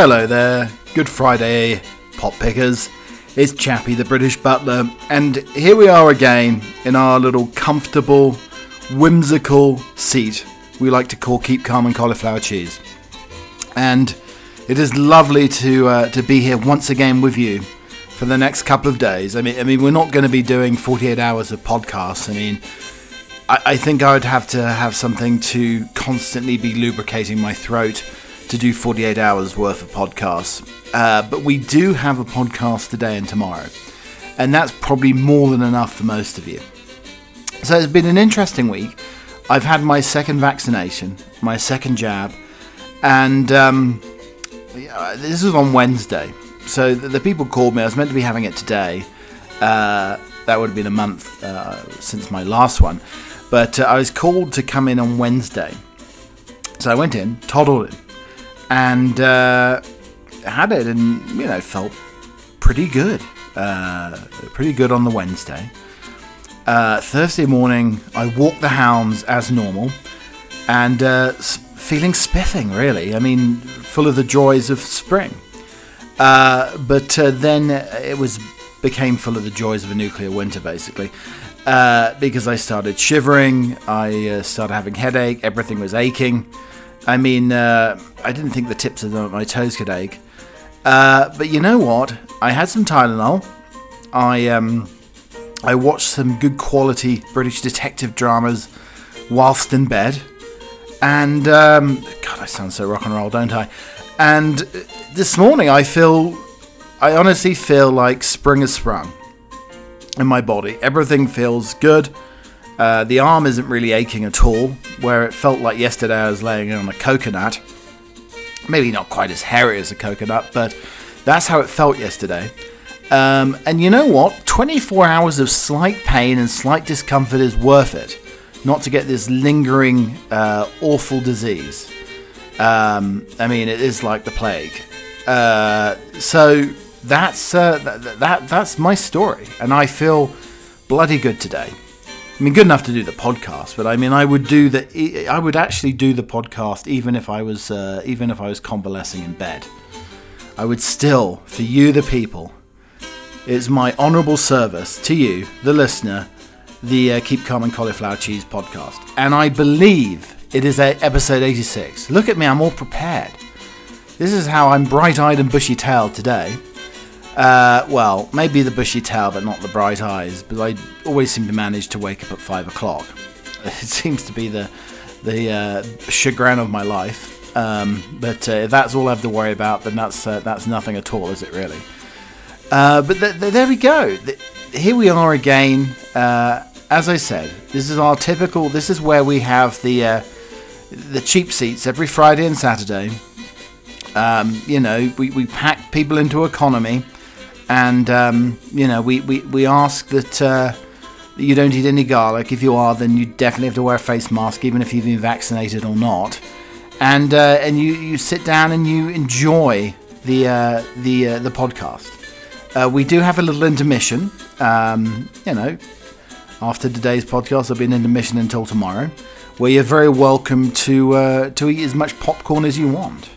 Hello there, Good Friday, pop pickers. It's Chappie, the British butler, and here we are again in our little comfortable, whimsical seat we like to call Keep Calm and Cauliflower Cheese. And it is lovely to uh, to be here once again with you for the next couple of days. I mean, I mean, we're not going to be doing 48 hours of podcasts. I mean, I, I think I would have to have something to constantly be lubricating my throat to do 48 hours worth of podcasts. Uh, but we do have a podcast today and tomorrow, and that's probably more than enough for most of you. So it's been an interesting week. I've had my second vaccination, my second jab, and um, this was on Wednesday. So the, the, people called me. I was meant to be having it today. Uh, that would have been a month uh, since my last one, but uh, I was called to come in on Wednesday. So I went in, toddled in, and uh, had it, and you know felt pretty good, uh, pretty good on the Wednesday. Uh, Thursday morning, I walked the hounds as normal, and uh, feeling spiffing. Really, I mean, full of the joys of spring. Uh, but uh, then it was became full of the joys of a nuclear winter, basically. because I started shivering, I started having headache, everything was aching. I mean, uh, I didn't think the tips of my toes could ache. Uh, but you know what? I had some Tylenol. I um, I watched some good quality British detective dramas whilst in bed, and um, God, I sound so rock and roll, don't I? And this morning, I feel, I honestly feel like spring has sprung in my body. Everything feels good. Uh, the arm isn't really aching at all, where it felt like yesterday I was laying on a coconut. Maybe not quite as hairy as a coconut, but that's how it felt yesterday. Um, and you know what? 24 hours of slight pain and slight discomfort is worth it, not to get this lingering, uh, awful disease. Um, I mean, it is like the plague. Uh, so that's uh, th- that that's my story, and I feel bloody good today. I mean, good enough to do the podcast, but I mean, I would do the, I would actually do the podcast even if I was, uh, even if I was convalescing in bed. I would still, for you, the people, it's my honourable service to you, the listener, the uh, Keep Calm and Cauliflower Cheese podcast, and I believe it is a, episode 86. Look at me, I'm all prepared. This is how I'm bright-eyed and bushy-tailed today. Uh, well, maybe the bushy tail, but not the bright eyes. But I always seem to manage to wake up at five o'clock. It seems to be the the uh, chagrin of my life. Um, but uh, if that's all I have to worry about, then that's uh, that's nothing at all, is it really? Uh, but th- th- there we go. Th- here we are again. Uh, as I said, this is our typical. This is where we have the the cheap seats every Friday and Saturday. Um, you know, we, we pack people into economy and um, you know we, we, we ask that uh, you don't eat any garlic. If you are, then you definitely have to wear a face mask, even if you've been vaccinated or not. And uh, and you, you sit down and you enjoy the uh, the uh, the podcast. Uh, we do have a little intermission. Um, you know, after today's podcast, there'll be an intermission until tomorrow, where you're very welcome to uh, to eat as much popcorn as you want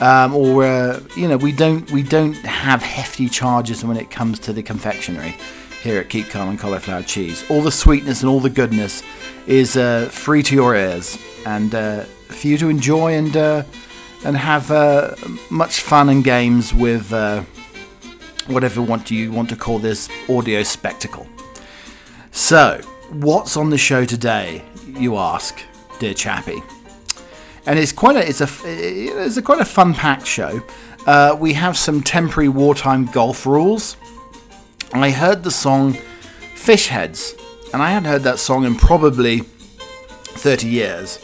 um, or uh, you know we don't we don't have hefty charges when it comes to the confectionery here at Keep Calm and Cauliflower Cheese. All the sweetness and all the goodness is uh, free to your ears and uh, for you to enjoy and uh, and have uh, much fun and games with uh, whatever want you want to call this audio spectacle. So, what's on the show today? You ask, dear chappie and it's quite a it's a it's a quite a fun packed show. Uh, we have some temporary wartime golf rules. I heard the song Fish Heads, and I hadn't heard that song in probably 30 years.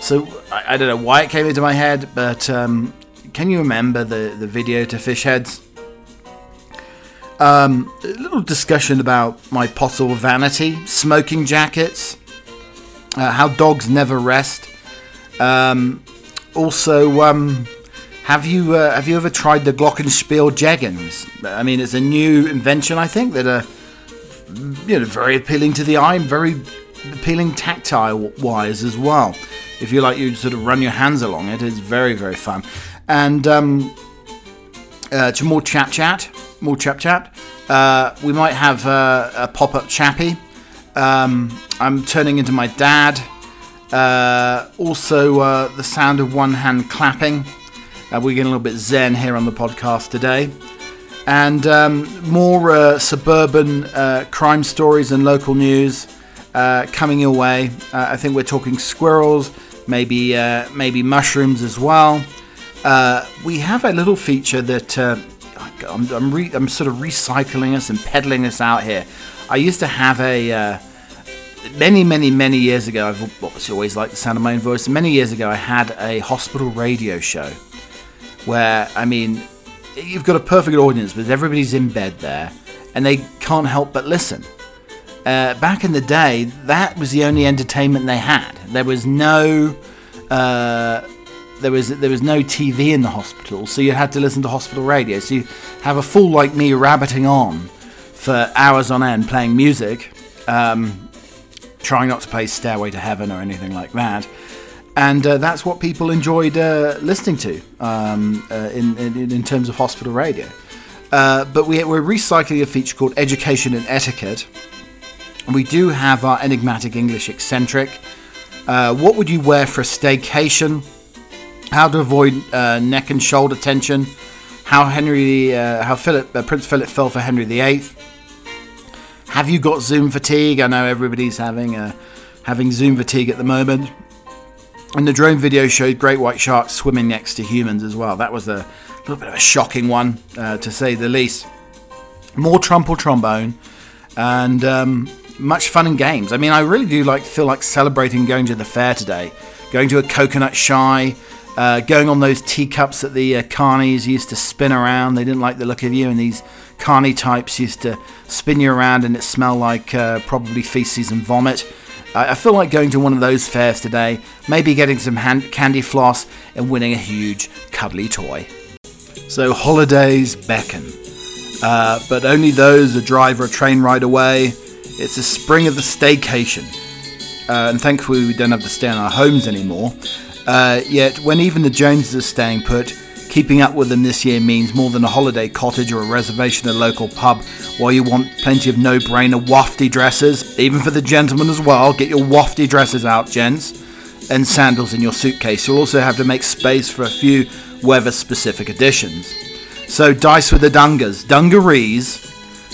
So I, I don't know why it came into my head, but um, can you remember the, the video to Fish Heads? Um, a little discussion about my possible vanity, smoking jackets, uh, how dogs never rest, um, also, um, have you uh, have you ever tried the Glockenspiel jeggings? I mean, it's a new invention, I think, that are you know very appealing to the eye and very appealing tactile wise as well. If you like, you sort of run your hands along it. It's very very fun. And um, uh, to more chat chat, more chat chat. Uh, we might have uh, a pop up chappy. Um, I'm turning into my dad. Uh, also, uh, the sound of one hand clapping. Uh, we're getting a little bit zen here on the podcast today. And um, more uh, suburban uh, crime stories and local news uh, coming your way. I think we're talking squirrels, maybe maybe mushrooms as well. we have a little feature that I'm, I'm, re- I'm, sort of recycling us and peddling us out here. I used to have a many, many, many years ago, I've obviously always liked the sound of my own voice. Many years ago, I had a hospital radio show where, I mean, you've got a perfect audience, but everybody's in bed there and they can't help but listen. Uh, back in the day, that was the only entertainment they had. There was no. Uh, there was there was no TV in the hospital, so you had to listen to hospital radio. So you have a fool like me rabbiting on for hours on end playing music, um, trying not to play Stairway to Heaven or anything like that. And uh, that's what people enjoyed uh, listening to um, uh, in, in, in, terms of hospital radio. Uh, but we, we're recycling a feature called Education and Etiquette. We do have our enigmatic English eccentric. Uh, what would you wear for a staycation? How to avoid uh, neck and shoulder tension? How Henry, how Philip, Prince Philip fell for Henry VIII? Have you got Zoom fatigue? I know everybody's having uh, having Zoom fatigue at the moment. And the drone video showed great white sharks swimming next to humans as well. That was a little bit of a shocking one, uh, to say the least. More trumple trombone and um, much fun and games. I mean, I really do like feel like celebrating going to the fair today, going to a coconut shy, uh, going on those teacups that the uh, carnies used to spin around. They didn't like the look of you, and these carny types used to spin you around and it smelled like uh, probably feces and vomit. I feel like going to one of those fairs today, maybe getting some hand- candy floss and winning a huge cuddly toy. So holidays beckon, uh, but only those a drive or a train ride away. It's the spring of the staycation, uh, and thankfully we don't have to stay in our homes anymore. Uh, yet, when even the Joneses are staying put, Keeping up with them this year means more than a holiday cottage or a reservation at a local pub, while you want plenty of no brainer wafty dresses, even for the gentlemen as well. Get your wafty dresses out, gents, and sandals in your suitcase. You'll also have to make space for a few weather specific additions. So, dice with the dungas. Dungarees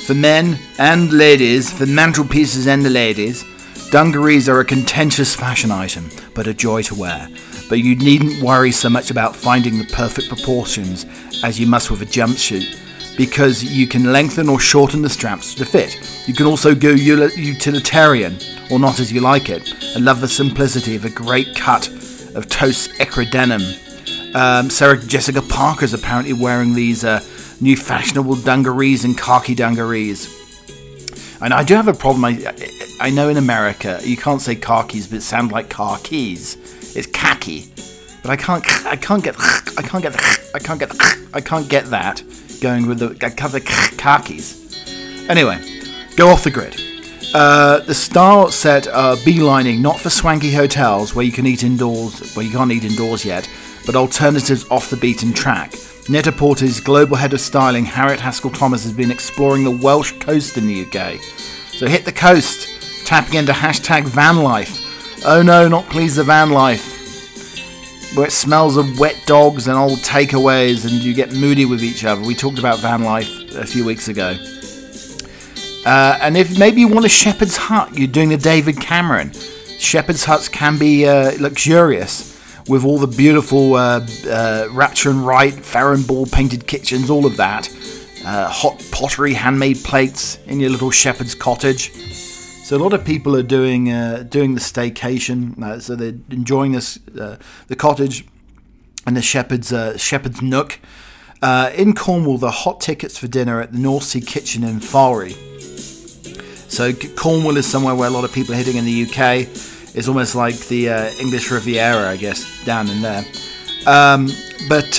for men and ladies, for mantelpieces and the ladies. Dungarees are a contentious fashion item, but a joy to wear but you needn't worry so much about finding the perfect proportions as you must with a jumpsuit because you can lengthen or shorten the straps to fit. You can also go utilitarian, or not as you like it, and love the simplicity of a great cut of toast ecru denim. Um, Sarah Jessica Parker is apparently wearing these uh, new fashionable dungarees and khaki dungarees. And I do have a problem. I, I know in America you can't say khakis, but it sounds like car It's khaki, but I can't. I can't get. I can't get. I can't get. I can't get that going with the. I can't khakis. Anyway, go off the grid. Uh, the style set are beelining not for swanky hotels where you can eat indoors, where you can't eat indoors yet, but alternatives off the beaten track. Net-a-Porter's global head of styling, Harriet Haskell Thomas, has been exploring the Welsh coast in the UK. So hit the coast, tapping into hashtag van life Oh no, not please the van life. Where it smells of wet dogs and old takeaways and you get moody with each other. We talked about van life a few weeks ago. Uh, and if maybe you want a shepherd's hut, you're doing the David Cameron. Shepherd's huts can be uh, luxurious with all the beautiful uh, uh, Rapture and Wright, Farrow and Ball painted kitchens, all of that. Uh, hot pottery, handmade plates in your little shepherd's cottage. So a lot of people are doing uh, doing the staycation. Uh, so they're enjoying this uh, the cottage and the shepherd's uh, shepherd's nook. Uh, in Cornwall, the hot tickets for dinner at the North Sea Kitchen in Fowey. So Cornwall is somewhere where a lot of people are hitting in the UK. It's almost like the uh, English Riviera, I guess, down in there. Um, but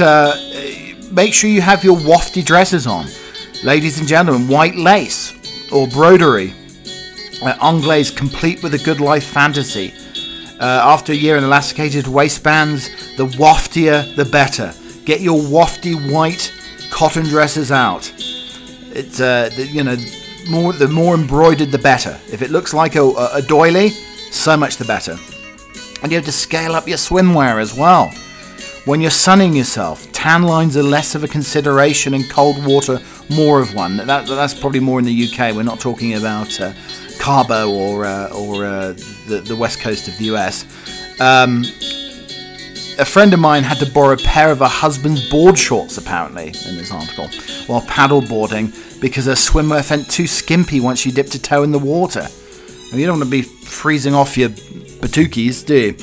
make sure you have your wafty dresses on, ladies and gentlemen. White lace or broderie uh, Anglaise complete with a good life fantasy. Uh, after a year in elasticated waistbands, the waftier the better. Get your wafty white cotton dresses out. It's uh, the, you know more the more embroidered the better. If it looks like a, a, doily, so much the better. And you have to scale up your swimwear as well. When you're sunning yourself, tan lines are less of a consideration in cold water, more of one. That, that's probably more in the UK. We're not talking about uh, Cabo or uh, or uh, the, the west coast of the US. Um, a friend of mine had to borrow a pair of her husband's board shorts, apparently, in this article, while paddle boarding because her swimwear felt too skimpy once she dipped a toe in the water. And you don't want to be freezing off your batookies, do you?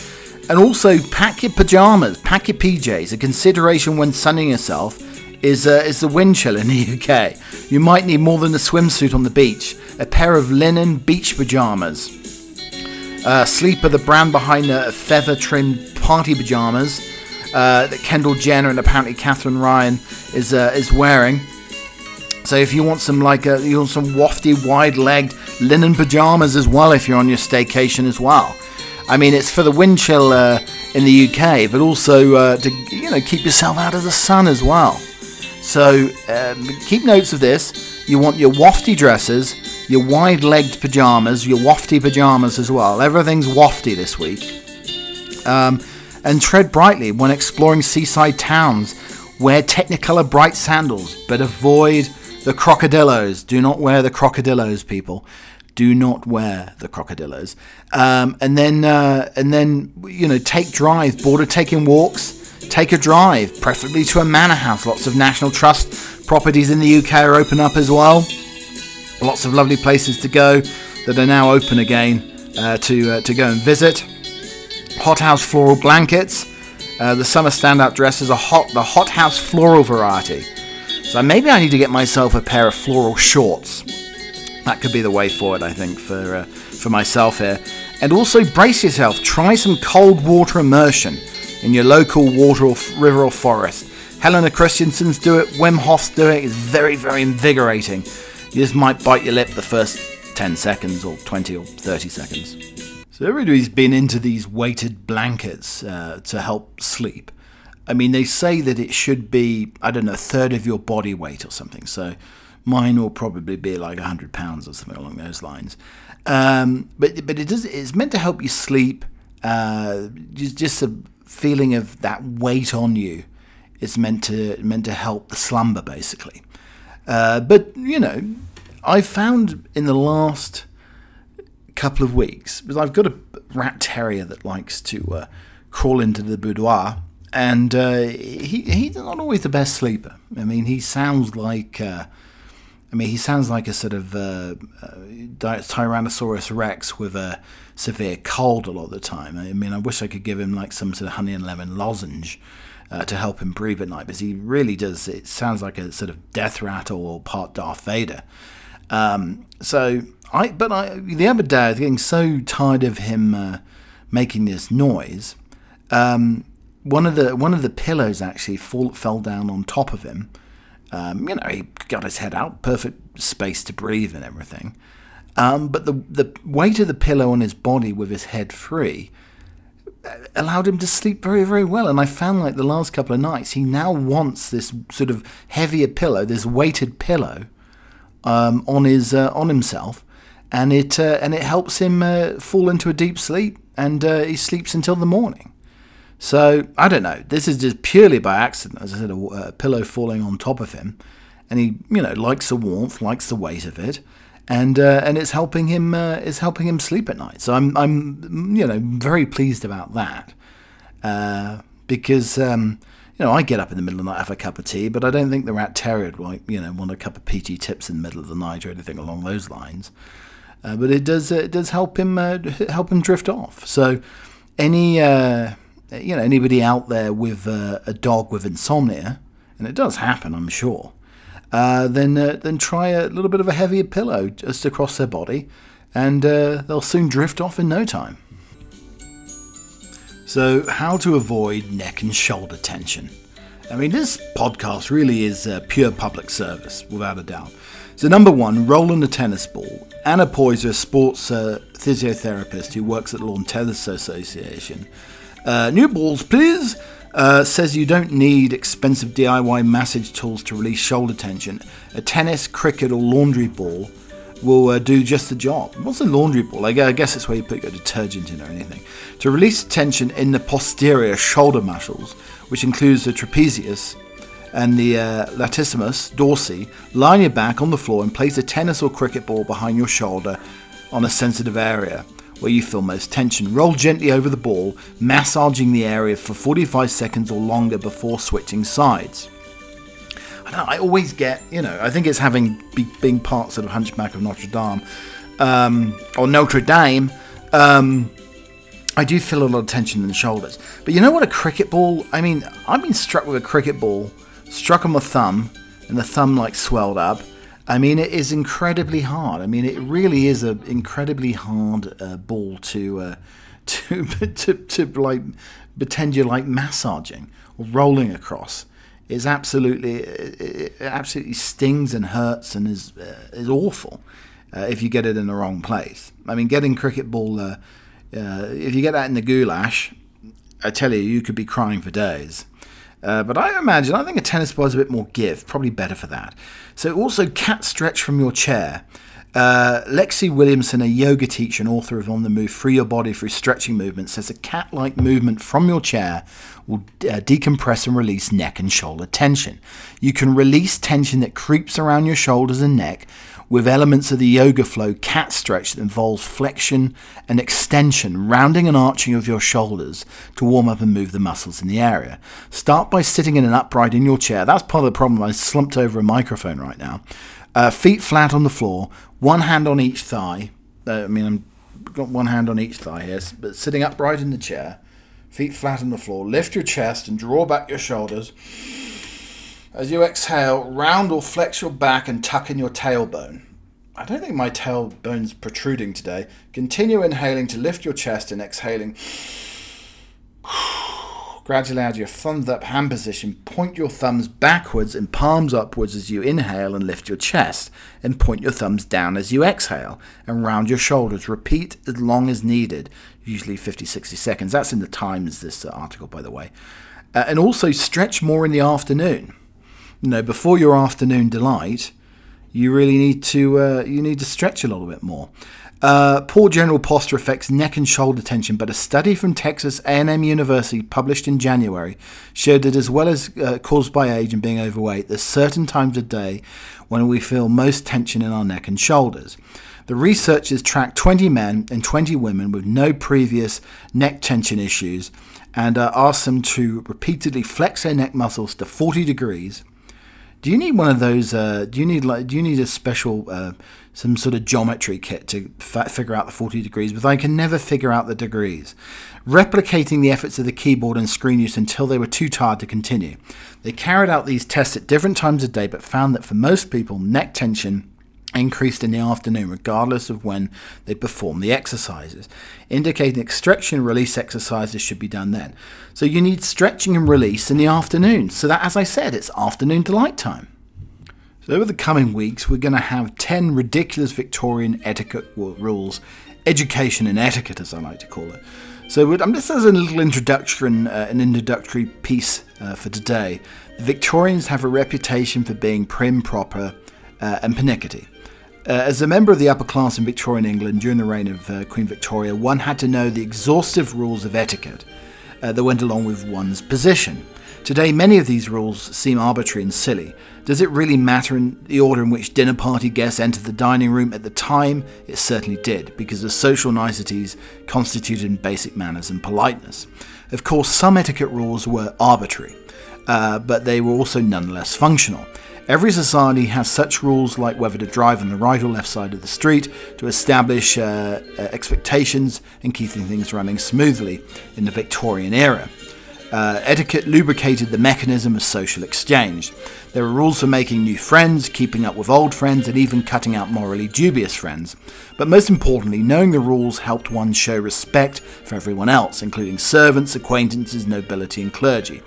And also, pack your pajamas, pack your PJs. A consideration when sunning yourself is, uh, is the wind chill in the UK. You might need more than a swimsuit on the beach. A pair of linen beach pajamas. Uh, Sleeper, the brand behind the feather trimmed party pajamas uh, that Kendall Jenner and apparently Katherine Ryan is, uh, is wearing. So if you want some like uh, you want some wafty, wide-legged linen pajamas as well, if you're on your staycation as well. I mean, it's for the wind chill uh, in the UK, but also uh, to you know keep yourself out of the sun as well. So um, keep notes of this. You want your wafty dresses, your wide-legged pajamas, your wafty pajamas as well. Everything's wafty this week. Um, and tread brightly when exploring seaside towns. Wear Technicolor bright sandals, but avoid the crocodillos. Do not wear the crocodillos, people do not wear the crocodillos. Um, and then, uh, and then, you know, take drives, border taking walks. Take a drive, preferably to a manor house. Lots of National Trust properties in the UK are open up as well. Lots of lovely places to go that are now open again uh, to uh, to go and visit. Hothouse floral blankets. Uh, the summer standout dresses are hot, the hothouse floral variety. So maybe I need to get myself a pair of floral shorts that could be the way forward, I think, for uh, for myself here. And also brace yourself. Try some cold water immersion in your local water or f- river or forest. Helena Christensen's do it. Wim Hof's do it. It's very, very invigorating. You just might bite your lip the first 10 seconds or 20 or 30 seconds. So everybody's been into these weighted blankets uh, to help sleep. I mean, they say that it should be, I don't know, a third of your body weight or something. So Mine will probably be like hundred pounds or something along those lines. Um, but but it does it's meant to help you sleep. Uh, just just a feeling of that weight on you. It's meant to meant to help the slumber basically. Uh, but you know, I've found in the last couple of weeks because I've got a rat terrier that likes to uh, crawl into the boudoir, and uh, he he's not always the best sleeper. I mean, he sounds like uh, I mean, he sounds like a sort of uh, uh, Tyrannosaurus Rex with a severe cold a lot of the time. I mean, I wish I could give him like some sort of honey and lemon lozenge uh, to help him breathe at night, because he really does. It sounds like a sort of death rattle or part Darth Vader. Um, so I, but I, the other day, I was getting so tired of him uh, making this noise. Um, one of the one of the pillows actually fall, fell down on top of him um, you know, he got his head out, perfect space to breathe and everything. Um, but the the weight of the pillow on his body with his head free allowed him to sleep very, very well. And I found like the last couple of nights, he now wants this sort of heavier pillow, this weighted pillow um, on his uh, on himself, and it uh, and it helps him uh, fall into a deep sleep, and uh, he sleeps until the morning. So I don't know. This is just purely by accident. As I said, a, a, pillow falling on top of him, and he, you know, likes the warmth, likes the weight of it, and uh, and it's helping him. Uh, it's helping him sleep at night. So I'm, I'm, you know, very pleased about that, uh, because. Um, you know, I get up in the middle of the night, have a cup of tea, but I don't think the rat terrier would, like, you know, want a cup of PG tips in the middle of the night or anything along those lines. Uh, but it does, uh, it does help him, uh, help him drift off. So, any you know anybody out there with a dog with insomnia, and it does happen, I'm sure. Uh, then uh, then try a little bit of a heavier pillow just across their body, and uh, they'll soon drift off in no time. So, how to avoid neck and shoulder tension? I mean, this podcast really is pure public service, without a doubt. So, number one, rolling the tennis ball. Anna Poyser, a sports uh, physiotherapist who works at the Lawn Tennis Association, uh, new balls, please. Uh, says you don't need expensive DIY massage tools to release shoulder tension. A tennis, cricket, or laundry ball will uh, do just the job. What's a laundry ball? I guess it's where you put your detergent in or anything. To release tension in the posterior shoulder muscles, which includes the trapezius and the uh, latissimus dorsi, on your back on the floor and place a tennis or cricket ball behind your shoulder on a sensitive area where you feel most tension. Roll gently over the ball, massaging the area for 45 seconds or longer before switching sides. I, I always get, you know, I think it's having be, being part sort of Hunchback of Notre Dame um, or Notre Dame. Um, I do feel a lot of tension in the shoulders. But you know what? A cricket ball. I mean, I've been struck with a cricket ball, struck on my thumb, and the thumb like swelled up. I mean, it is incredibly hard. I mean, it really is an incredibly hard uh, ball to, uh, to to to like pretend you're like massaging or rolling across. It's absolutely it absolutely stings and hurts and is uh, is awful uh, if you get it in the wrong place. I mean, getting cricket ball uh, uh, if you get that in the goulash, I tell you, you could be crying for days. Uh, but I imagine, I think a tennis ball is a bit more give, probably better for that. So also cat stretch from your chair. Uh, Lexi Williamson, a yoga teacher and author of On the Move, Free Your Body Through Stretching Movement, says a cat like movement from your chair will uh, decompress and release neck and shoulder tension. You can release tension that creeps around your shoulders and neck with elements of the yoga flow cat stretch that involves flexion and extension, rounding and arching of your shoulders to warm up and move the muscles in the area. Start by sitting in an upright in your chair. That's part of the problem. I slumped over a microphone right now. Uh, feet flat on the floor, one hand on each thigh. Uh, I mean, I've got one hand on each thigh here, but sitting upright in the chair, feet flat on the floor. Lift your chest and draw back your shoulders. As you exhale, round or flex your back and tuck in your tailbone. I don't think my tailbone's protruding today. Continue inhaling to lift your chest and exhaling. Gradually add your thumbs up hand position. Point your thumbs backwards and palms upwards as you inhale and lift your chest. And point your thumbs down as you exhale and round your shoulders. Repeat as long as needed, usually 50 60 seconds. That's in the Times, this uh, article, by the way. Uh, and also stretch more in the afternoon you know, before your afternoon delight, you really need to uh, you need to stretch a little bit more. Uh, poor general posture affects neck and shoulder tension, but a study from Texas A&M University published in January showed that as well as uh, caused by age and being overweight, there's certain times of day when we feel most tension in our neck and shoulders. The researchers tracked 20 men and 20 women with no previous neck tension issues and uh, asked them to repeatedly flex their neck muscles to 40 degrees do you need one of those? Uh, do you need like? Do you need a special, uh, some sort of geometry kit to f- figure out the forty degrees? But I can never figure out the degrees. Replicating the efforts of the keyboard and screen use until they were too tired to continue. They carried out these tests at different times of day, but found that for most people, neck tension increased in the afternoon, regardless of when they perform the exercises, indicating extraction and release exercises should be done then. So you need stretching and release in the afternoon. So that, as I said, it's afternoon delight time. So over the coming weeks, we're going to have 10 ridiculous Victorian etiquette rules, education and etiquette, as I like to call it. So I'm just as a little introduction, uh, an introductory piece uh, for today. The Victorians have a reputation for being prim, proper, uh, and pernickety. Uh, as a member of the upper class in Victorian England during the reign of uh, Queen Victoria, one had to know the exhaustive rules of etiquette uh, that went along with one's position. Today, many of these rules seem arbitrary and silly. Does it really matter in the order in which dinner party guests entered the dining room at the time? It certainly did, because the social niceties constituted basic manners and politeness. Of course, some etiquette rules were arbitrary, uh, but they were also nonetheless functional. Every society has such rules like whether to drive on the right or left side of the street to establish uh, uh, expectations and keeping things running smoothly in the Victorian era. Uh, etiquette lubricated the mechanism of social exchange. There were rules for making new friends, keeping up with old friends, and even cutting out morally dubious friends. But most importantly, knowing the rules helped one show respect for everyone else, including servants, acquaintances, nobility, and clergy.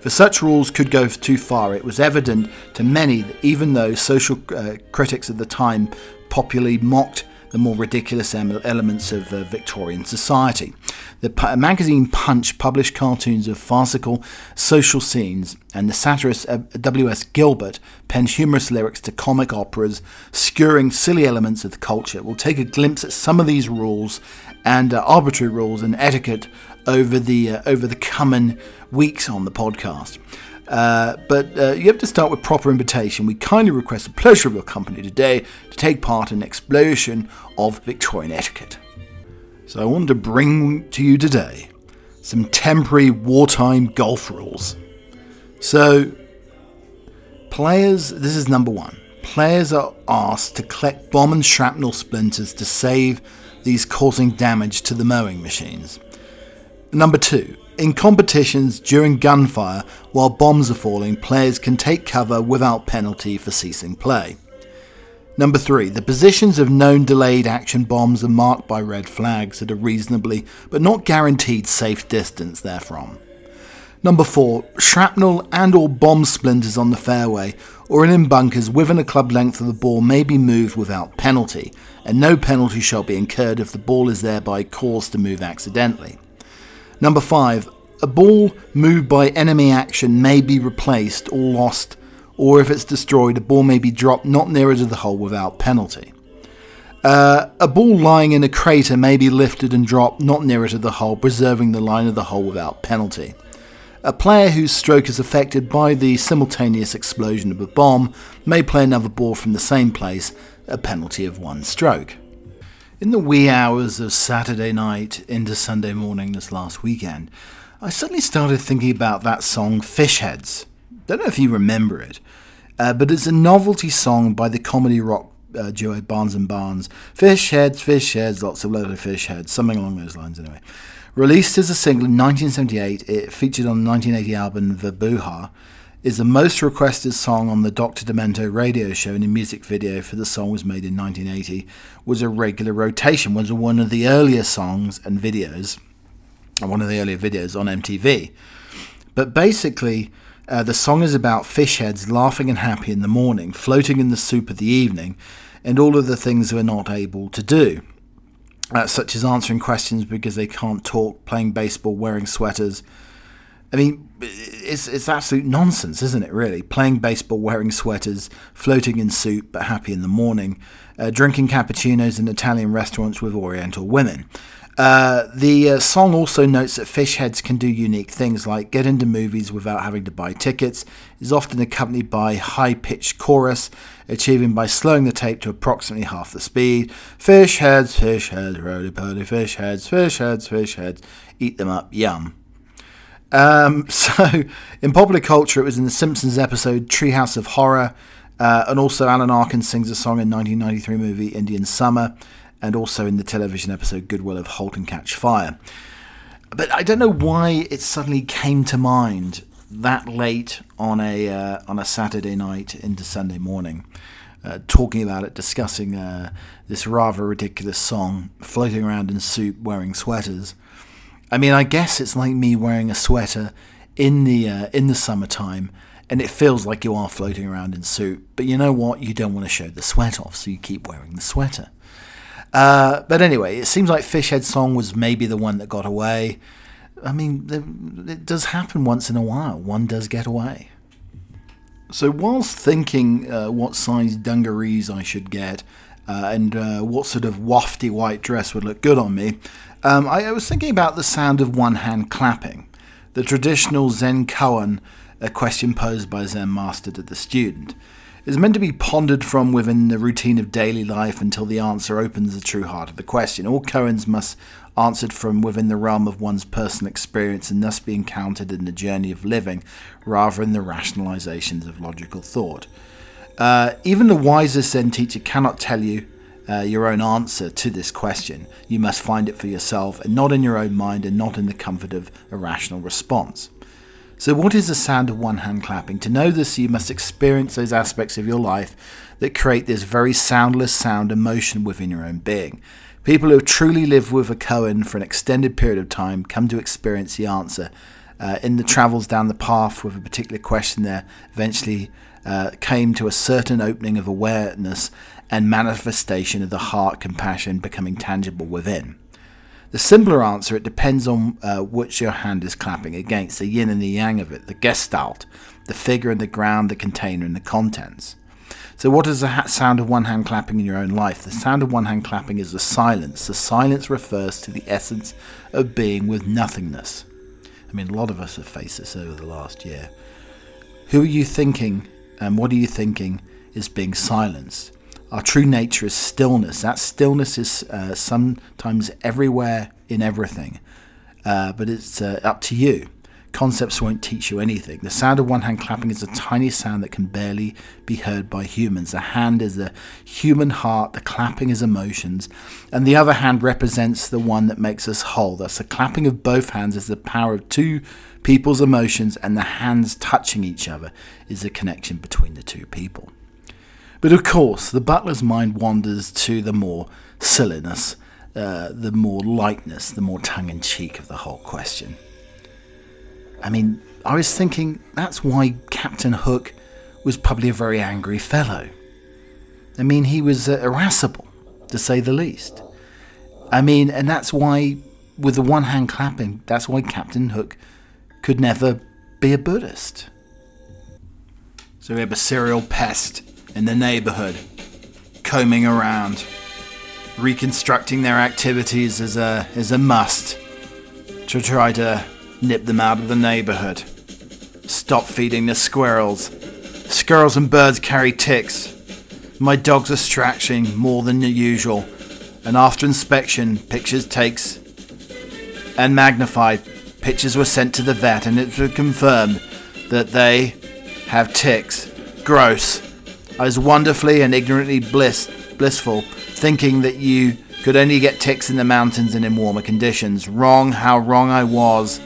For such rules could go too far, it was evident to many that even though social uh, critics at the time popularly mocked the more ridiculous elements of uh, Victorian society. The magazine Punch published cartoons of farcical social scenes, and the satirist uh, W.S. Gilbert penned humorous lyrics to comic operas, skewering silly elements of the culture. We'll take a glimpse at some of these rules and uh, arbitrary rules and etiquette over the uh, over the coming weeks on the podcast. Uh, but uh, you have to start with proper invitation. We kindly request the pleasure of your company today to take part in an explosion of Victorian etiquette. So I want to bring to you today some temporary wartime golf rules. So, players, this is number one. Players are asked to collect bomb and shrapnel splinters to save these causing damage to the mowing machines. Number two, in competitions during gunfire while bombs are falling, players can take cover without penalty for ceasing play. Number 3. The positions of known delayed action bombs are marked by red flags at a reasonably but not guaranteed safe distance therefrom. Number 4. Shrapnel and or bomb splinters on the fairway or in bunkers within a club length of the ball may be moved without penalty, and no penalty shall be incurred if the ball is thereby caused to move accidentally. Number five, a ball moved by enemy action may be replaced or lost, or if it's destroyed, a ball may be dropped not nearer to the hole without penalty. Uh, a ball lying in a crater may be lifted and dropped not nearer to the hole, preserving the line of the hole without penalty. A player whose stroke is affected by the simultaneous explosion of a bomb may play another ball from the same place, a penalty of one stroke. In the wee hours of Saturday night into Sunday morning this last weekend, I suddenly started thinking about that song Fish Heads. Don't know if you remember it, uh, but it's a novelty song by the comedy rock uh, duo Barnes and Barnes. Fish Heads, Fish Heads, lots of little fish heads, something along those lines anyway. Released as a single in 1978, it featured on the 1980 album Voobaha is the most requested song on the Dr. Demento radio show, and a music video for the song was made in 1980. Was a regular rotation. Was one of the earlier songs and videos, one of the earlier videos on MTV. But basically, uh, the song is about fish heads laughing and happy in the morning, floating in the soup of the evening, and all of the things we're not able to do. Uh, such as answering questions because they can't talk, playing baseball, wearing sweaters, I mean, it's it's absolute nonsense, isn't it? Really, playing baseball, wearing sweaters, floating in soup but happy in the morning, uh, drinking cappuccinos in Italian restaurants with Oriental women. Uh, the uh, song also notes that fish heads can do unique things like get into movies without having to buy tickets, is often accompanied by high pitched chorus, achieving by slowing the tape to approximately half the speed. Fish heads, fish heads, roly poly fish heads, fish heads, fish heads, eat them up, yum. Um, so, in popular culture, it was in the Simpsons episode Treehouse of Horror, uh, and also Alan Arkin sings a song in 1993 movie Indian Summer, and also in the television episode Goodwill of Halt and Catch Fire. But I don't know why it suddenly came to mind that late on a uh, on a Saturday night into Sunday morning, uh, talking about it, discussing uh, this rather ridiculous song, floating around in soup, wearing sweaters. I mean, I guess it's like me wearing a sweater in the uh, in the summertime, and it feels like you are floating around in soup. But you know what? You don't want to show the sweat off, so you keep wearing the sweater. Uh, but anyway, it seems like Fishhead song was maybe the one that got away. I mean, it does happen once in a while. One does get away. So, whilst thinking uh, what size dungarees I should get uh, and uh, what sort of wafty white dress would look good on me, um, I, I, was thinking about the sound of one hand clapping, the traditional Zen koan, a question posed by Zen master to the student. is meant to be pondered from within the routine of daily life until the answer opens the true heart of the question. All koans must answered from within the realm of one's personal experience and thus be encountered in the journey of living rather than the rationalizations of logical thought. Uh, even the wisest Zen teacher cannot tell you uh, your own answer to this question. You must find it for yourself and not in your own mind and not in the comfort of a rational response. So, what is the sound of one hand clapping? To know this, you must experience those aspects of your life that create this very soundless sound and motion within your own being. People who have truly lived with a koan for an extended period of time come to experience the answer. Uh, in the travels down the path with a particular question, there eventually uh, came to a certain opening of awareness and manifestation of the heart compassion becoming tangible within. The simpler answer, it depends on uh, which your hand is clapping against, the yin and the yang of it, the gestalt, the figure and the ground, the container and the contents. So, what is the sound of one hand clapping in your own life? The sound of one hand clapping is the silence. The silence refers to the essence of being with nothingness. I mean, a lot of us have faced this over the last year. Who are you thinking and what are you thinking is being silenced? Our true nature is stillness. That stillness is uh, sometimes everywhere in everything, uh, but it's uh, up to you. Concepts won't teach you anything. The sound of one hand clapping is a tiny sound that can barely be heard by humans. The hand is the human heart, the clapping is emotions, and the other hand represents the one that makes us whole. Thus, the clapping of both hands is the power of two people's emotions, and the hands touching each other is the connection between the two people. But of course, the butler's mind wanders to the more silliness, uh, the more lightness, the more tongue in cheek of the whole question. I mean, I was thinking that's why Captain Hook was probably a very angry fellow. I mean, he was uh, irascible, to say the least. I mean, and that's why, with the one hand clapping, that's why Captain Hook could never be a Buddhist. So we have a serial pest in the neighborhood, combing around. Reconstructing their activities is a, is a must to try to nip them out of the neighborhood. Stop feeding the squirrels. Squirrels and birds carry ticks. My dogs are scratching more than usual, and after inspection, pictures takes and magnified pictures were sent to the vet, and it was confirmed that they have ticks. Gross. I was wonderfully and ignorantly bliss, blissful, thinking that you could only get ticks in the mountains and in warmer conditions. Wrong, how wrong I was.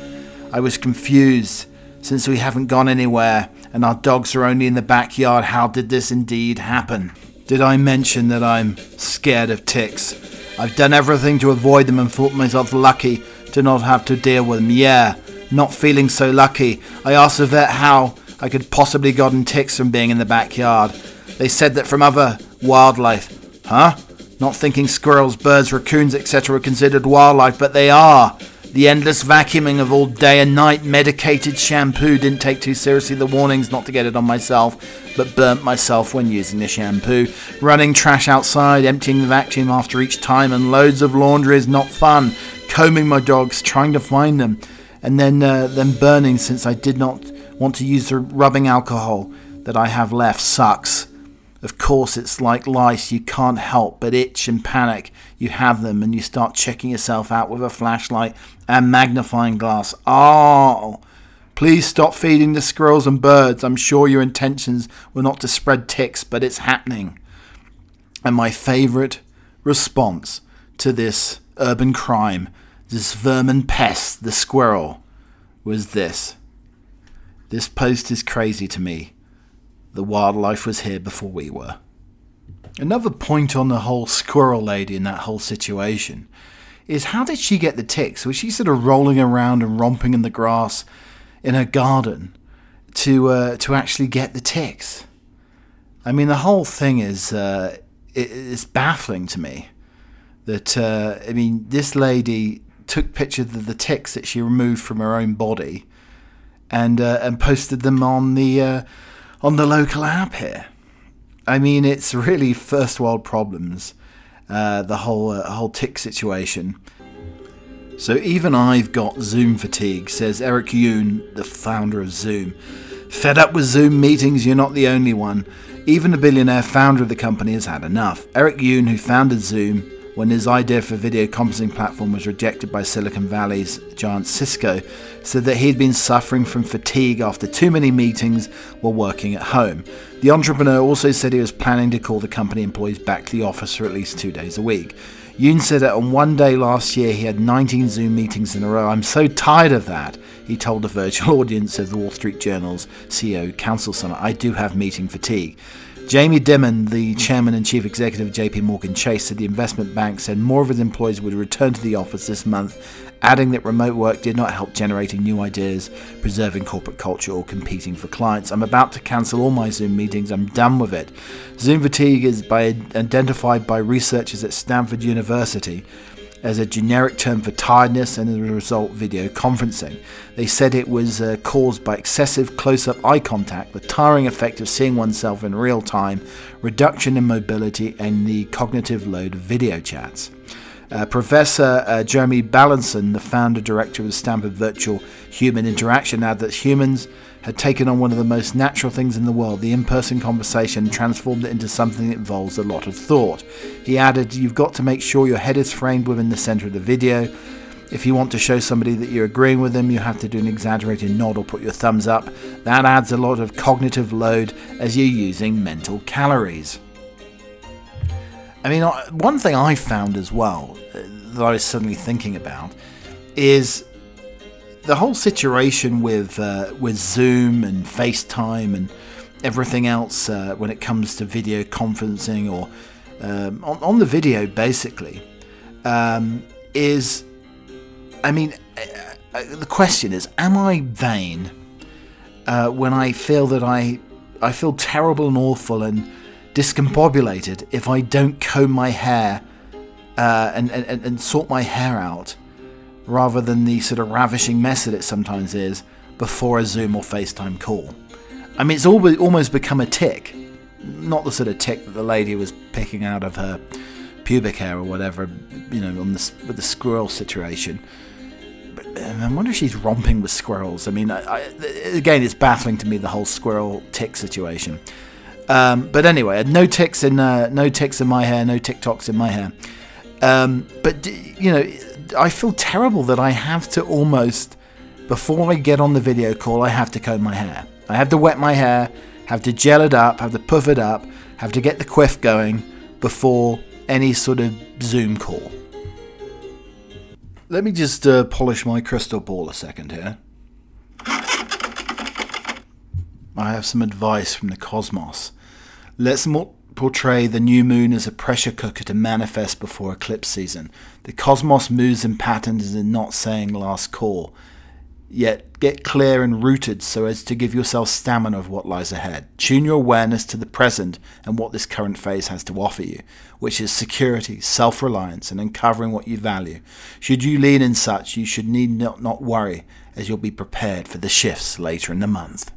I was confused, since we haven't gone anywhere and our dogs are only in the backyard. How did this indeed happen? Did I mention that I'm scared of ticks? I've done everything to avoid them and thought myself lucky to not have to deal with them. Yeah, not feeling so lucky. I asked the vet how I could possibly gotten ticks from being in the backyard. They said that from other wildlife. Huh? Not thinking squirrels, birds, raccoons, etc. were considered wildlife, but they are. The endless vacuuming of all day and night, medicated shampoo, didn't take too seriously the warnings not to get it on myself, but burnt myself when using the shampoo. Running trash outside, emptying the vacuum after each time, and loads of laundry is not fun. Combing my dogs, trying to find them, and then, uh, then burning since I did not want to use the rubbing alcohol that I have left sucks. Of course, it's like lice, you can't help but itch and panic. You have them and you start checking yourself out with a flashlight and magnifying glass. Oh, please stop feeding the squirrels and birds. I'm sure your intentions were not to spread ticks, but it's happening. And my favourite response to this urban crime, this vermin pest, the squirrel, was this. This post is crazy to me. The wildlife was here before we were. Another point on the whole squirrel lady in that whole situation is how did she get the ticks? Was she sort of rolling around and romping in the grass in her garden to uh, to actually get the ticks? I mean, the whole thing is uh, it, it's baffling to me. That uh, I mean, this lady took pictures of the ticks that she removed from her own body, and uh, and posted them on the uh, on the local app here. I mean, it's really first world problems, uh, the whole uh, whole tick situation. So even I've got Zoom fatigue, says Eric Yuan, the founder of Zoom. Fed up with Zoom meetings, you're not the only one. Even the billionaire founder of the company has had enough. Eric Yuan, who founded Zoom, when his idea for a video conferencing platform was rejected by Silicon Valley's giant Cisco, said that he'd been suffering from fatigue after too many meetings while working at home. The entrepreneur also said he was planning to call the company employees back to the office for at least two days a week. Yuan said that on one day last year he had 19 Zoom meetings in a row. I'm so tired of that, he told a virtual audience of the Wall Street Journal's CEO Council Summit. I do have meeting fatigue. Jamie Dimon, the chairman and chief executive of JP Morgan Chase, said the investment bank said more of its employees would return to the office this month, adding that remote work did not help generating new ideas, preserving corporate culture, or competing for clients. I'm about to cancel all my Zoom meetings. I'm done with it. Zoom fatigue is by, identified by researchers at Stanford University as a generic term for tiredness and as a result video conferencing. They said it was uh, caused by excessive close up eye contact, the tiring effect of seeing oneself in real time, reduction in mobility, and the cognitive load of video chats. Uh, Professor uh, Jeremy Bailenson, the founder director of the Stanford Virtual Human Interaction, added that humans had taken on one of the most natural things in the world, the in person conversation, transformed it into something that involves a lot of thought. He added, You've got to make sure your head is framed within the center of the video. If you want to show somebody that you're agreeing with them, you have to do an exaggerated nod or put your thumbs up. That adds a lot of cognitive load as you're using mental calories. I mean, one thing I found as well uh, that I was suddenly thinking about is the whole situation with uh, with Zoom and FaceTime and everything else uh, when it comes to video conferencing or um, on, on, the video, basically, um, is I mean, uh, uh, the question is, am I vain uh, when I feel that I I feel terrible and awful and discombobulated if I don't comb my hair uh, and, and, and sort my hair out rather than the sort of ravishing mess that it sometimes is before a Zoom or FaceTime call. I mean, it's almost become a tick. Not the sort of tick that the lady was picking out of her pubic hair or whatever, you know, on the, with the squirrel situation. But um, I wonder if she's romping with squirrels. I mean, I, I, again, it's baffling to me the whole squirrel tick situation. Um, but anyway, no ticks in uh, no ticks in my hair, no TikToks in my hair. Um, but you know, I feel terrible that I have to almost before I get on the video call, I have to comb my hair. I have to wet my hair, have to gel it up, have to puff it up, have to get the quiff going before any sort of Zoom call. Let me just uh, polish my crystal ball a second here. I have some advice from the cosmos. Let's not portray the new moon as a pressure cooker to manifest before eclipse season. The cosmos moves in patterns and not saying last call. Yet get clear and rooted so as to give yourself stamina of what lies ahead. Tune your awareness to the present and what this current phase has to offer you, which is security, self reliance, and uncovering what you value. Should you lean in such, you should need not, not worry, as you'll be prepared for the shifts later in the month.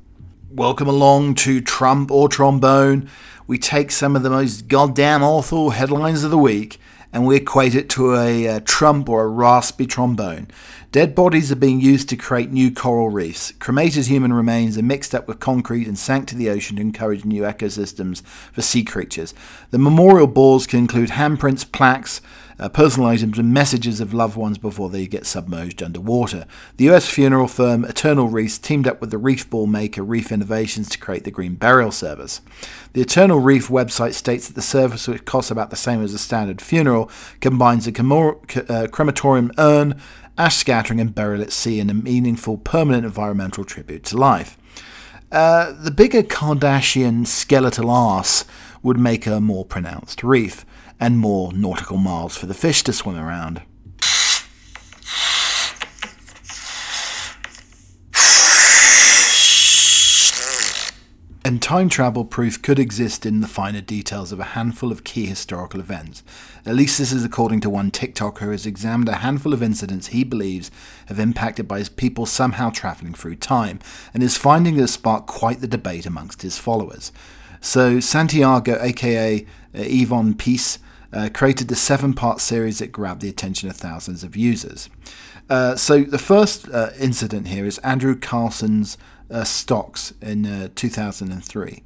Welcome along to Trump or Trombone. We take some of the most goddamn awful headlines of the week and we equate it to a, a, trump or a raspy trombone. Dead bodies are being used to create new coral reefs. Cremated human remains are mixed up with concrete and sank to the ocean to encourage new ecosystems for sea creatures. The memorial balls can include handprints, plaques, uh, personal items and messages of loved ones before they get submerged underwater. The US funeral firm Eternal Reefs teamed up with the reef ball maker Reef Innovations to create the Green Burial Service. The Eternal Reef website states that the service, which costs about the same as a standard funeral, combines a uh, crematorium urn, ash scattering, and burial at sea in a meaningful, permanent environmental tribute to life. Uh, the bigger Kardashian skeletal ass would make a more pronounced reef and more nautical miles for the fish to swim around. And time travel proof could exist in the finer details of a handful of key historical events. At least this is according to one TikToker who has examined a handful of incidents he believes have impacted by his people somehow travelling through time, and his findings have sparked quite the debate amongst his followers. So Santiago, aka uh, Yvonne Peace, uh, created the seven part series that grabbed the attention of thousands of users. Uh, so the first uh, incident here is Andrew Carlson's uh, stocks in uh, 2003.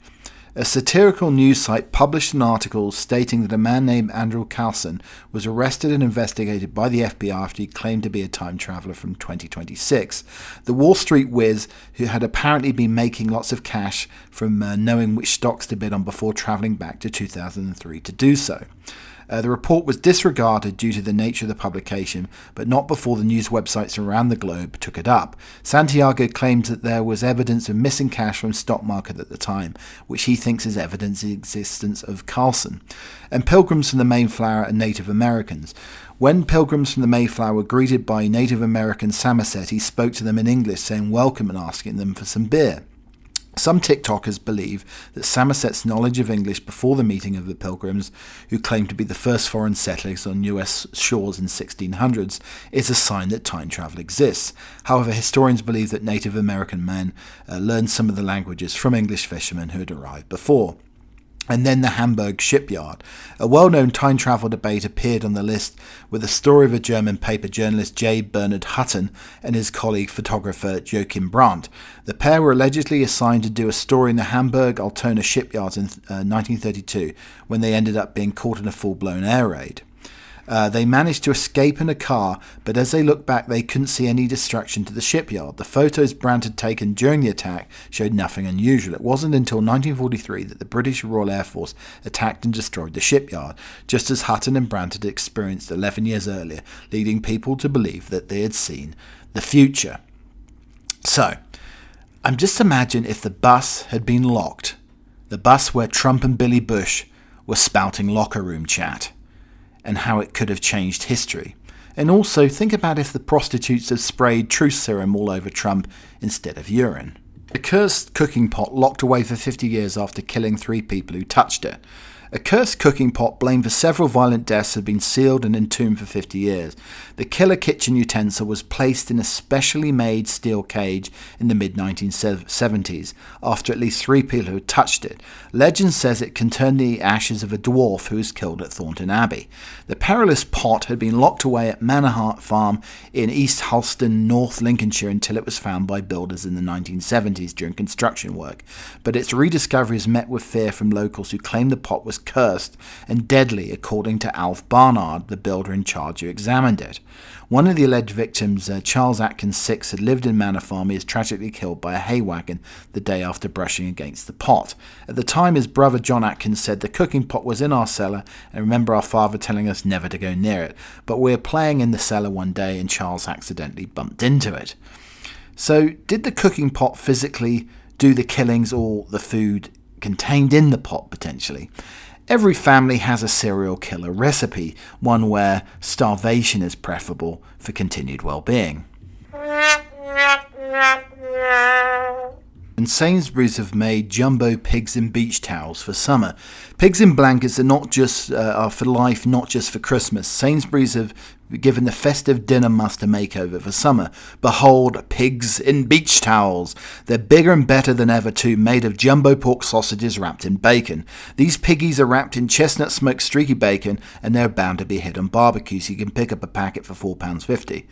A satirical news site published an article stating that a man named Andrew Carlson was arrested and investigated by the FBI after he claimed to be a time traveler from 2026. The Wall Street whiz, who had apparently been making lots of cash from uh, knowing which stocks to bid on before traveling back to 2003 to do so. Uh, the report was disregarded due to the nature of the publication, but not before the news websites around the globe took it up. Santiago claims that there was evidence of missing cash from stock market at the time, which he thinks is evidence of the existence of Carlson. And pilgrims from the Mayflower are Native Americans. When pilgrims from the Mayflower were greeted by Native American Samoset, he spoke to them in English, saying welcome and asking them for some beer. Some TikTokers believe that Samoset's knowledge of English before the meeting of the Pilgrims, who claimed to be the first foreign settlers on US shores in 1600s, is a sign that time travel exists. However, historians believe that Native American men uh, learned some of the languages from English fishermen who had arrived before and then the Hamburg shipyard. A well known time travel debate appeared on the list with the story of a German paper journalist J. Bernard Hutton and his colleague photographer Joachim Brandt. The pair were allegedly assigned to do a story in the Hamburg Altona shipyards in uh, 1932 when they ended up being caught in a full blown air raid. Uh, they managed to escape in a car, but as they looked back, they couldn't see any destruction to the shipyard. The photos Brandt had taken during the attack showed nothing unusual. It wasn't until 1943 that the British Royal Air Force attacked and destroyed the shipyard, just as Hutton and Brandt had experienced 11 years earlier, leading people to believe that they had seen the future. So, I'm just imagine if the bus had been locked, the bus where Trump and Billy Bush were spouting locker room chat and how it could have changed history. And also think about if the prostitutes had sprayed truth serum all over Trump instead of urine. A cursed cooking pot locked away for 50 years after killing three people who touched it. A cursed cooking pot blamed for several violent deaths had been sealed and entombed for 50 years. The killer kitchen utensil was placed in a specially made steel cage in the mid 1970s after at least three people had touched it. Legend says it contained the ashes of a dwarf who was killed at Thornton Abbey. The perilous pot had been locked away at Manor Farm in East Halton, North Lincolnshire until it was found by builders in the 1970s during construction work. But its rediscovery is met with fear from locals who claim the pot was cursed and deadly, according to Alf Barnard, the builder in charge who examined it. One of the alleged victims, uh, Charles Atkins Six, had lived in Manor Farm. He is tragically killed by a hay wagon the day after brushing against the pot. At the time, his brother John Atkins said the cooking pot was in our cellar, and remember our father telling us never to go near it. But we were playing in the cellar one day, and Charles accidentally bumped into it. So, did the cooking pot physically do the killings or the food contained in the pot potentially? Every family has a serial killer recipe, one where starvation is preferable for continued well being. And Sainsbury's have made jumbo pigs in beach towels for summer. Pigs in blankets are not just uh, are for life, not just for Christmas. Sainsbury's have given the festive dinner muster makeover for summer. Behold, pigs in beach towels. They're bigger and better than ever, too, made of jumbo pork sausages wrapped in bacon. These piggies are wrapped in chestnut smoked streaky bacon, and they're bound to be hit on barbecue, so you can pick up a packet for £4.50.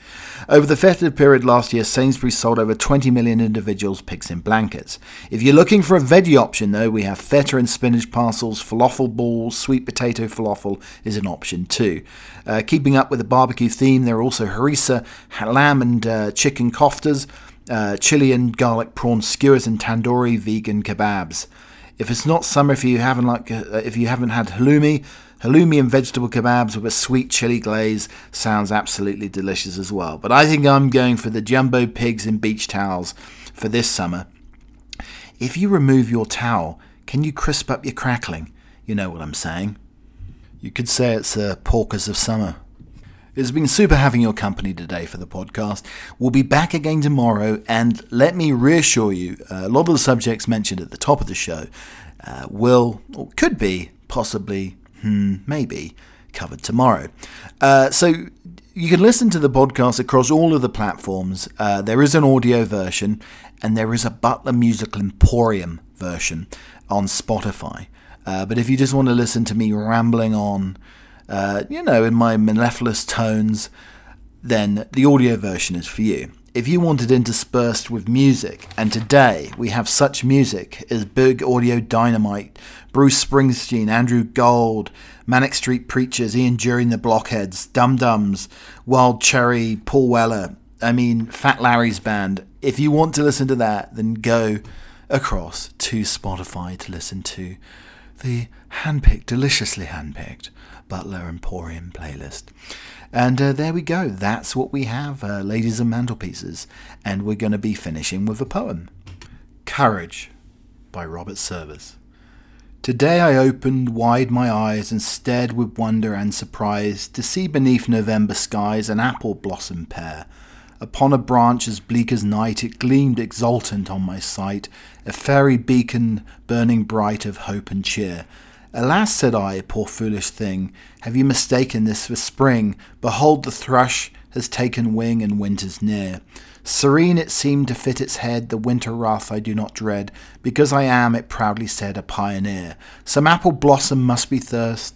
Over the festive period last year, Sainsbury's sold over 20 million individuals pigs in blankets. If you're looking for a veggie option, though, we have feta and spinach parcels, falafel balls, sweet potato falafel is an option too. Uh, keeping up with the barbecue theme, there are also harissa, lamb and uh, chicken koftas, uh, chili and garlic prawn skewers, and tandoori vegan kebabs. If it's not summer, if you haven't like, uh, if you haven't had halloumi, halloumi and vegetable kebabs with a sweet chili glaze sounds absolutely delicious as well. But I think I'm going for the jumbo pigs in beach towels for this summer. If you remove your towel, can you crisp up your crackling? You know what I'm saying. You could say it's a porkers of summer. It's been super having your company today for the podcast. We'll be back again tomorrow, and let me reassure you a lot of the subjects mentioned at the top of the show uh, will, or could be, possibly, hmm, maybe, covered tomorrow. Uh, so you can listen to the podcast across all of the platforms. Uh, there is an audio version, and there is a Butler Musical Emporium version on Spotify. Uh, but if you just want to listen to me rambling on, uh, you know, in my mellifluous tones, then the audio version is for you. If you want it interspersed with music, and today we have such music as Big Audio Dynamite, Bruce Springsteen, Andrew Gold, Manic Street Preachers, Ian Dury and the Blockheads, Dum Dums, Wild Cherry, Paul Weller, I mean, Fat Larry's band. If you want to listen to that, then go across to Spotify to listen to the handpicked, deliciously handpicked Butler Emporium playlist. And uh, there we go. That's what we have, uh, ladies and mantelpieces. And we're going to be finishing with a poem Courage by Robert Service. Today I opened wide my eyes and stared with wonder and surprise to see beneath November skies an apple blossom pair. Upon a branch as bleak as night it gleamed exultant on my sight, a fairy beacon burning bright of hope and cheer. Alas, said I, poor foolish thing, have you mistaken this for spring? Behold, the thrush has taken wing and winter's near. Serene it seemed to fit its head, the winter wrath I do not dread, because I am, it proudly said, a pioneer. Some apple blossom must be thirst,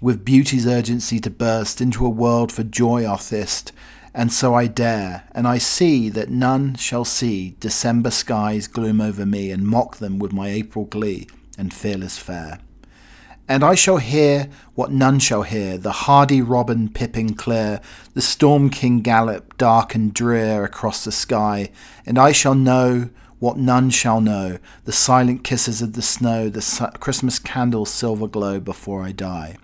with beauty's urgency to burst into a world for joy our thirst. And so I dare, and I see that none shall see December skies gloom over me, and mock them with my April glee and fearless fair. And I shall hear what none shall hear, the hardy robin pipping clear, the storm king gallop dark and drear across the sky, and I shall know what none shall know, the silent kisses of the snow, the Christmas candle's silver glow before I die.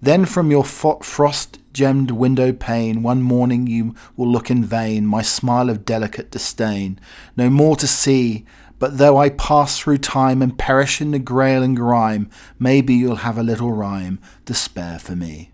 Then from your frost gemmed window pane, one morning you will look in vain, my smile of delicate disdain, no more to see, but though I pass through time and perish in the grail and grime, maybe you'll have a little rhyme to spare for me.